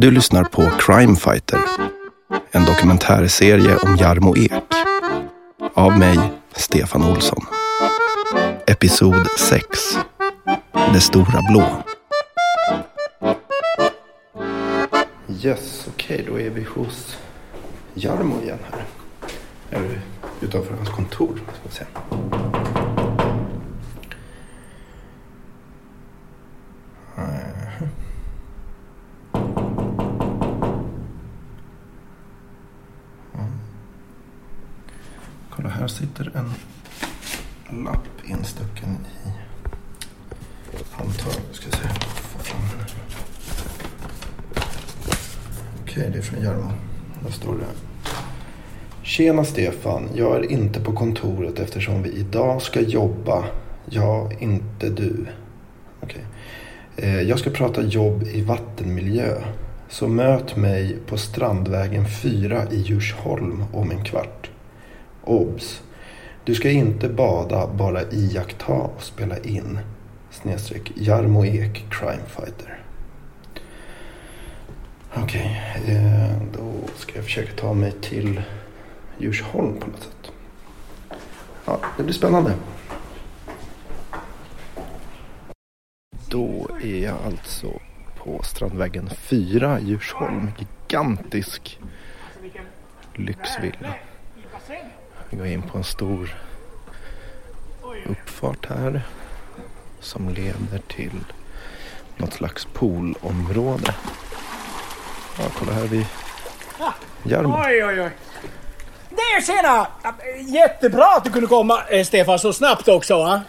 Du lyssnar på Crime Fighter. En dokumentärserie om Jarmo Ek. Av mig, Stefan Olsson. Episod 6. Det stora blå. Yes, okej, okay, då är vi hos Jarmo igen här. Eller utanför hans kontor, ska vi säga. Här sitter en lapp instucken i handtaget. Ska se. Få fram den. Okej, det är från Jarmo. Där står det. Tjena Stefan, jag är inte på kontoret eftersom vi idag ska jobba. Jag, inte du. Okej. Eh, jag ska prata jobb i vattenmiljö. Så möt mig på Strandvägen 4 i Djursholm om en kvart. Obs! Du ska inte bada, bara iaktta och spela in. Snedstreck Jarmo Ek, Crime Fighter. Okej, okay, då ska jag försöka ta mig till Djursholm på något sätt. Ja, det blir spännande. Då är jag alltså på Strandvägen 4 Djursholm. Gigantisk lyxvilla. Vi går in på en stor uppfart här som leder till något slags poolområde. Ja, kolla här vid Jarmo. Oj, oj, oj. Det tjena! Jättebra att du kunde komma eh, Stefan så snabbt också va?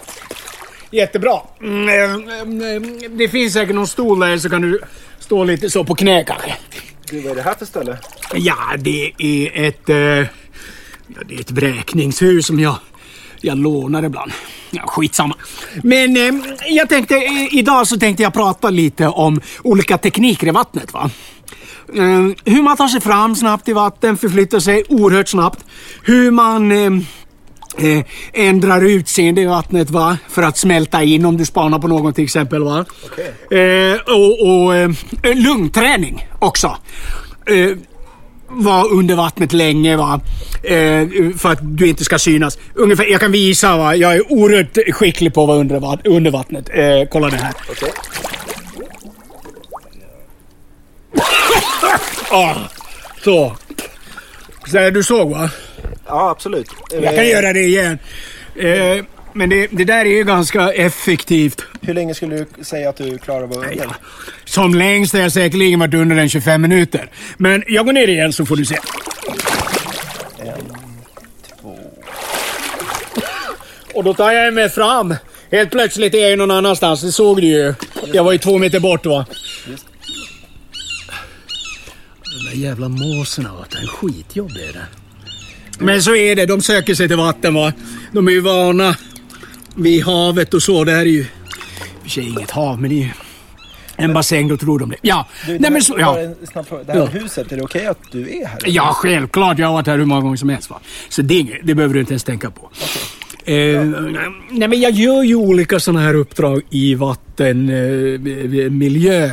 Jättebra. Mm, eh, eh, Det finns säkert någon stol där så kan du stå lite så på knä kanske. Du, vad är det här för ställe? Ja, det är ett... Ja, det är ett vräkningshus som jag, jag lånar ibland. Ja, skitsamma. Men eh, jag tänkte, eh, idag så tänkte jag prata lite om olika tekniker i vattnet. va? Eh, hur man tar sig fram snabbt i vatten, förflyttar sig oerhört snabbt. Hur man eh, eh, ändrar utseende i vattnet va? för att smälta in om du spanar på någon till exempel. Va? Eh, och och eh, lungträning också. Eh, vara under vattnet länge va. Eh, för att du inte ska synas. Ungefär, jag kan visa va. Jag är oerhört skicklig på att vara under, under vattnet. Eh, kolla det här. Okej. Ah, så. Så du såg va? Ja, absolut. Jag kan göra det igen. Eh, men det, det där är ju ganska effektivt. Hur länge skulle du säga att du klarar att vara Ja. Som längst har jag säkerligen varit under än 25 minuter. Men jag går ner igen så får du se. Och då tar jag mig fram. Helt plötsligt är jag någon annanstans, det såg du ju. Jag var ju två meter bort va. De där jävla måsarna va, det är skitjobb är det. Men så är det, de söker sig till vatten va. De är ju vana vid havet och så. Det här är ju för sig inget hav, men det är ju en bassäng, då tror de det. Ja, nej men så, ja. Det här Ja. huset, är det okej att du är här? Ja, självklart. Jag har varit här hur många gånger som helst. Va? Så det, det behöver du inte ens tänka på. Eh, nej, men jag gör ju olika sådana här uppdrag i vattenmiljö, eh, miljö,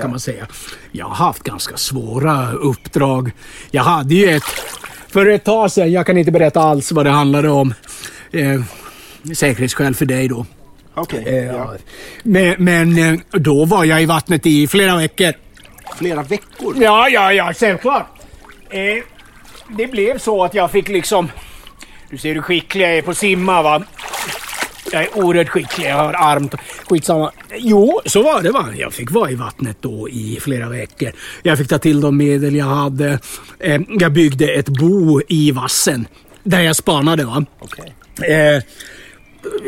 kan man säga. Jag har haft ganska svåra uppdrag. Jag hade ju ett för ett tag sedan. Jag kan inte berätta alls vad det handlade om. Eh, säkerhetsskäl för dig då. Okej. Eh, ja. Men, men eh, då var jag i vattnet i flera veckor. Flera veckor? Ja, ja, ja, självklart. Eh, det blev så att jag fick liksom... Du ser hur skicklig jag är på att simma va? Jag är oerhört skicklig, jag har armt. Skitsamma. Jo, så var det va. Jag fick vara i vattnet då i flera veckor. Jag fick ta till de medel jag hade. Jag byggde ett bo i vassen. Där jag spanade va. Okej. Eh,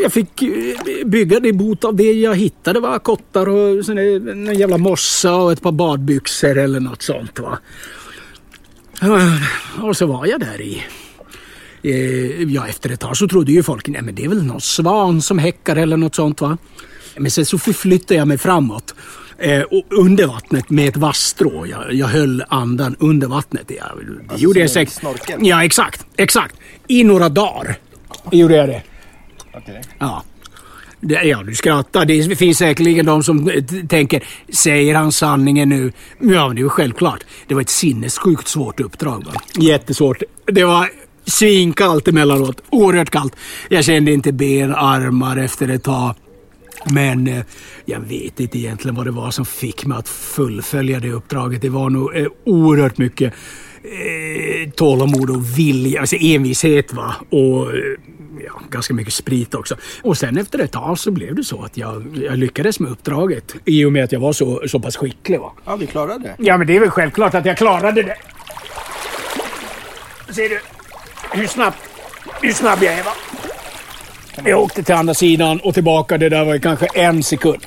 jag fick eh, bygga det bot av det jag hittade. Va? Kottar och sån en jävla mossa och ett par badbyxor eller något sånt. Va? Och så var jag där i... Ja, efter ett tag så trodde ju folk nej men det är väl någon svan som häckar eller något sånt. va. Men sen så förflyttade jag mig framåt. Eh, och under vattnet med ett vasstrå. Jag, jag höll andan under vattnet. Ja, det gjorde som jag säkert. Ja, exakt. Exakt. I några dagar gjorde jag det. Okay. Ja. Det, ja, du skrattar. Det finns säkerligen de som eh, tänker, säger han sanningen nu? Ja, men det är ju självklart. Det var ett sinnessjukt svårt uppdrag. Va? Jättesvårt. Det var svinkallt emellanåt. Oerhört kallt. Jag kände inte ben, armar efter ett tag. Men eh, jag vet inte egentligen vad det var som fick mig att fullfölja det uppdraget. Det var nog eh, oerhört mycket eh, tålamod och vilja, alltså envishet va. Och eh, ganska mycket sprit också. Och sen efter ett tag så blev det så att jag, jag lyckades med uppdraget. I och med att jag var så, så pass skicklig va. Ja, vi klarade det. Ja men det är väl självklart att jag klarade det. Ser du hur snabb, hur snabb jag är va? Jag åkte till andra sidan och tillbaka. Det där var ju kanske en sekund.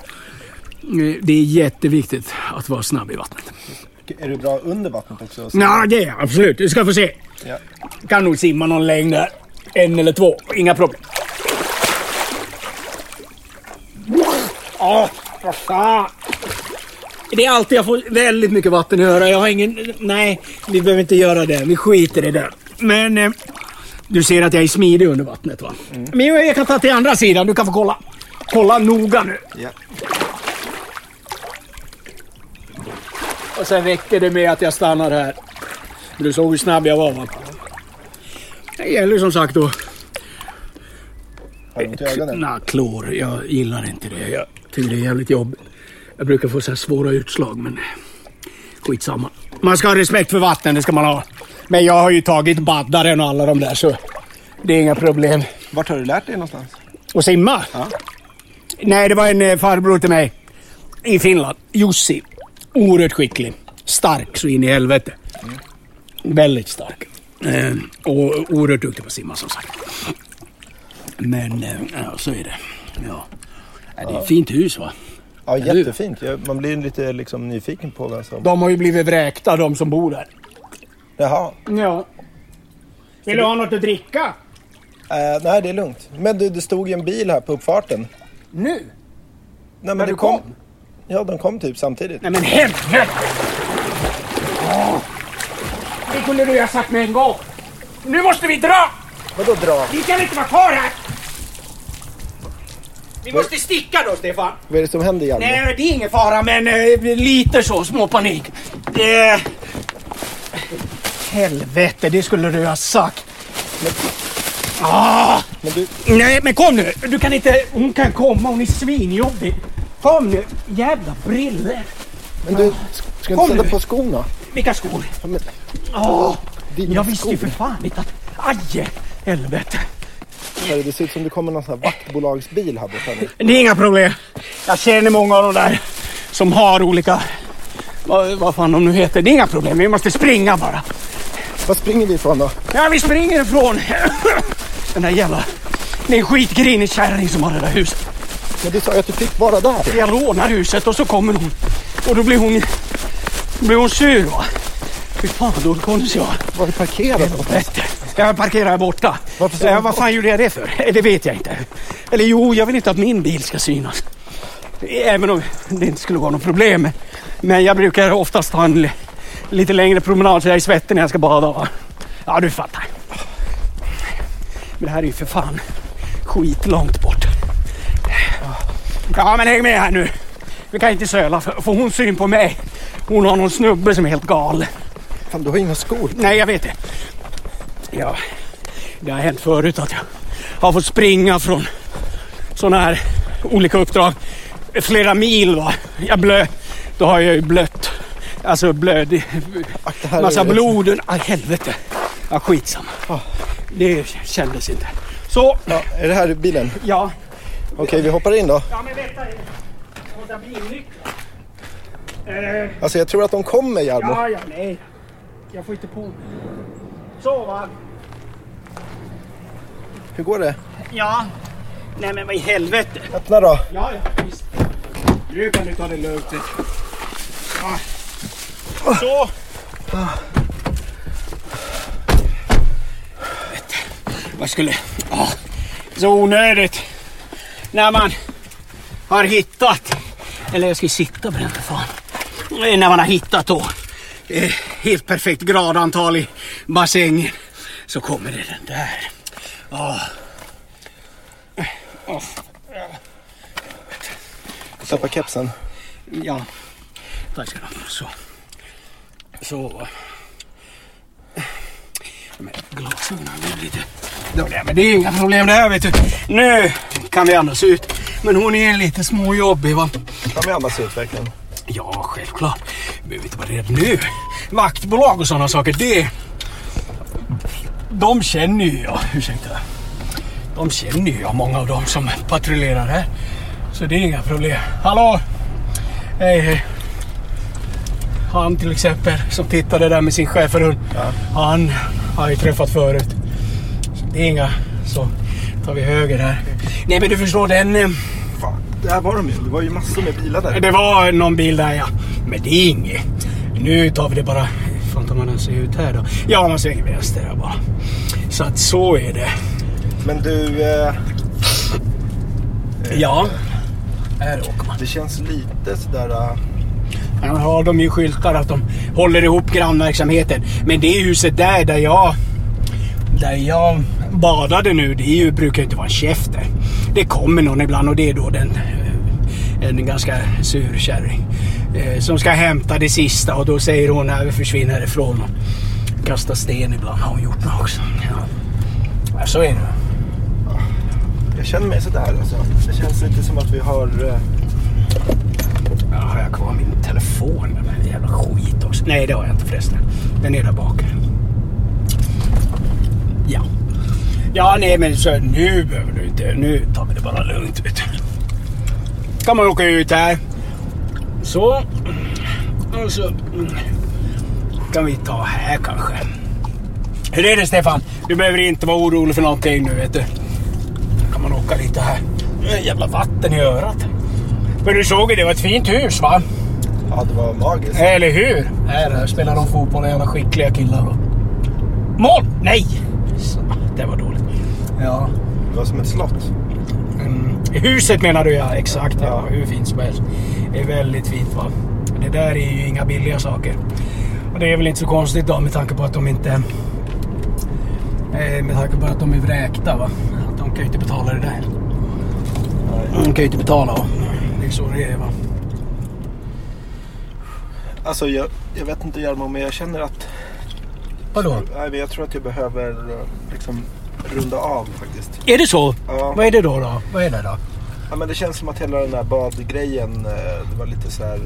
Det är jätteviktigt att vara snabb i vattnet. Är du bra under vattnet också? Ja, det är jag absolut. Du ska få se. Ja. Kan nog simma någon längd där. En eller två. Inga problem. Ja, vad fan. Det är alltid jag får väldigt mycket vatten i örat. Jag har ingen... Nej, vi behöver inte göra det. Vi skiter i det. Men eh, du ser att jag är smidig under vattnet va? Men jag, kan ta till andra sidan. Du kan få kolla. Kolla noga nu. Ja. Och sen räcker det med att jag stannar här. Du såg hur snabb jag var va? Det gäller som sagt då. Har du ont i ögonen? Nej, klor. Jag gillar inte det. Jag tycker det är jävligt jobbigt. Jag brukar få så här svåra utslag men skitsamma. Man ska ha respekt för vatten, det ska man ha. Men jag har ju tagit baddaren och alla de där så det är inga problem. Vart har du lärt dig någonstans? Och simma? Ja. Nej, det var en eh, farbror till mig i Finland. Jussi. Oerhört skicklig. Stark så in i helvete. Väldigt stark. Eh, och oerhört duktig på att simma som sagt. Men eh, ja, så är det. Ja. Det är ett fint hus va? Ja, jättefint. Man blir lite liksom nyfiken på vem som... De har ju blivit vräkta de som bor där. Jaha. Ja. Vill du ha något att dricka? Eh, nej, det är lugnt. Men du, det stod ju en bil här på uppfarten. Nu? Nej, men När det du kom? Ja, de kom typ samtidigt. Nej men helvete! Det kunde du ha sagt med en gång. Nu måste vi dra! Vadå dra? Vi kan inte vara kvar här! Vi måste sticka då, Stefan. Vad är det som händer Hjalmar? Nej, det är ingen fara, men eh, lite så småpanik. Det... Helvete, det skulle du ha sagt. Ah! Men du, Nej, men kom nu! Du kan inte... Hon kan komma, hon är svinjobbig. Kom nu, jävla briller. men du ska du Kom inte sätta nu. på skorna? Vilka skor? Ja, men, Åh! Jag visste ju för fan inte att... Aj! Helvete. Herre, Det ser ut som det kommer någon sån här vaktbolagsbil här borta nu. Det är inga problem. Jag känner många av de där som har olika... Vad, vad fan de nu heter. Det är inga problem. Vi måste springa bara. Var springer vi ifrån då? Ja, vi springer ifrån den där jävla... Det är en skitgrinig kärring som har det där huset. Men du sa ju att du fick vara där. Jag lånar huset och så kommer hon. Och då blir hon... Blir hon sur va. Fy fan, då kondes jag. Var är parkerad någonstans? Jag parkerar här borta. Varför Ja, vad fan gjorde jag det för? Eh, Det vet jag inte. Eller jo, jag vill inte att min bil ska synas. Även om det inte skulle vara något problem. Men jag brukar oftast ta en li- lite längre promenad så jag är svettig när jag ska bada. Ja, du fattar. Men det här är ju för fan skitlångt bort. Ja, men häng med här nu. Vi kan inte söla. för- Får hon syn på mig? Hon har någon snubbe som är helt galen. Fan, du har inga skor. Nej, jag vet det. Ja, det har hänt förut att jag har fått springa från sådana här olika uppdrag. Flera mil va. Jag blö, då har jag ju blött. Alltså blöd. Ach, Massa blod. Aj, helvete. Ja, skitsamma. Ah. Det kändes inte. Så, Ja, är det här bilen? ja. Okej, vi hoppar in då. Ja, men vänta. Jag måste ha bilnyckeln. Eh, Alltså jag tror att de kommer Jarmo. ja, ja, nej. Jag får inte på mig. Så va. Hur går det? Ja. Nej men vad i helvete. Öppna då. Ja, ja, visst. Nu kan du ta det lugnt. Ja. Så. Vad skulle... Ah, så onödigt. När man har hittat... Eller jag ska sitta på den för fan. När man har hittat då eh, helt perfekt gradantal i bassängen så kommer det den där. Ah. Ah. Släppa kepsen. Ja, tack ska du ha. Så. Så. Men glasögonen är lite... Ja, men det är inga problem det här vet du. Nu kan vi andas ut. Men hon är lite småjobbig va. Kan vi andas ut verkligen? Ja, självklart. Behöver inte vara rädd nu. Vaktbolag och sådana saker, det... De känner ju jag. Ursäkta. De känner ju jag, många av dem som patrullerar här. Så det är inga problem. Hallå! Hej, hej. Han till exempel som tittade där med sin schäferhund. Ja. Han har jag träffat förut. Så det är inga... Så tar vi höger här. Nej men du förstår den... där var de ju. Det var ju massor med bilar där. det var någon bil där ja. Men det är inget. Nu tar vi det bara... Fan tar man ens ut här då? Ja, man svänger vänster här bara. Så att så är det. Men du, eh, Ja. Här åker man. det känns lite sådär... eh, Här har de ju skyltar att de håller ihop grannverksamheten. Men det huset där, där jag... Där jag badade nu, det ju, brukar inte vara en käft där. Det kommer någon ibland och det är då den... eh, En ganska sur kärring. eh, Som ska hämta det sista och då säger hon att vi försvinner härifrån. Och kastar sten ibland har hon gjort nu också. Ja. Ja, så är det. Jag känner mig sådär alltså. Det känns lite som att vi har... eh, Ja, har jag kvar min telefon? Den här jävla skit också. Nej, det har jag inte förresten. Den är där bak. Ja. Ja, nej men så nu behöver du inte. Nu tar vi det bara lugnt. Vet du. Kan man åka ut här. Så. Och så kan vi ta här kanske. Hur är det Stefan? Du behöver inte vara orolig för någonting nu vet du. Kan man åka lite här. Jävla vatten i örat. Men du såg ju, det var ett fint hus va? Ja, det var magiskt. Eller hur? Här spelar de fotboll, jävla skickliga killar. Mål! Nej! Så, det var dåligt. Ja. Det var som ett slott. Mm. Huset menar du ja, exakt. Ja, Ja. hur fint som helst. Det är väldigt fint va. Det där är ju inga billiga saker. Och det är väl inte så konstigt då med tanke på att de inte... eh, Med tanke på att de är vräkta va. Att de kan ju inte betala det där. De kan ju inte betala. Va? Det är så det är va. Alltså jag, jag vet inte Jarmo, men jag känner att... Vadå? Men jag tror att jag behöver eh, liksom runda av faktiskt. Är det så? Ja. Vad är det då? då? Vad är det då? Ja, men det känns som att hela den här badgrejen, eh, det var lite så här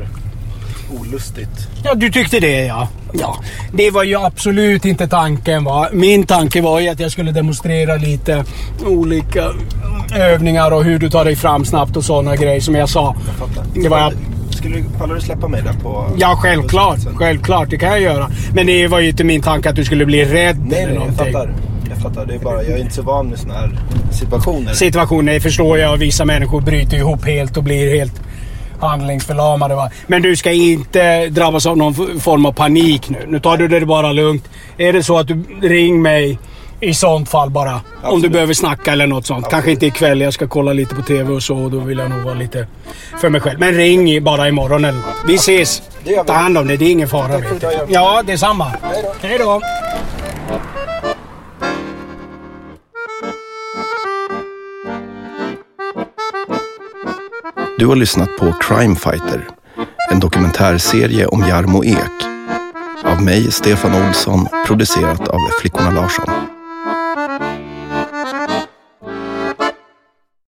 olustigt. Ja, du tyckte det ja. Ja, det var ju absolut inte tanken va. Min tanke var ju att jag skulle demonstrera lite olika övningar och hur du tar dig fram snabbt och sådana grejer som jag sa. Jag fattar. Det var. Skulle du, pallar du släppa mig där på... Ja, självklart. Sen? Självklart, det kan jag göra. Men det var ju inte min tanke att du skulle bli rädd Nej, eller nej, jag någonting. fattar. Jag fattar. Det är bara, jag är inte så van med såna här situationer. Situationen förstår jag. Vissa människor bryter ihop helt och blir helt handlingsförlamade. Va? Men du ska inte drabbas av någon form av panik nu. Nu tar du det bara lugnt. Är det så att du ring mig i sånt fall bara. Om du Absolut. behöver snacka eller något sånt. Kanske inte ikväll. Jag ska kolla lite på TV och så. och Då vill jag nog vara lite för mig själv. Men ring bara imorgon eller något. Vi ses. Ta hand om det. Det är ingen fara. Tack för idag. Ja, detsamma. Hej då. Hej då. Du har lyssnat på Crime Fighter, en dokumentärserie om Jarmo Ek. Av mig, Stefan Olsson, producerat av Flickorna Larsson.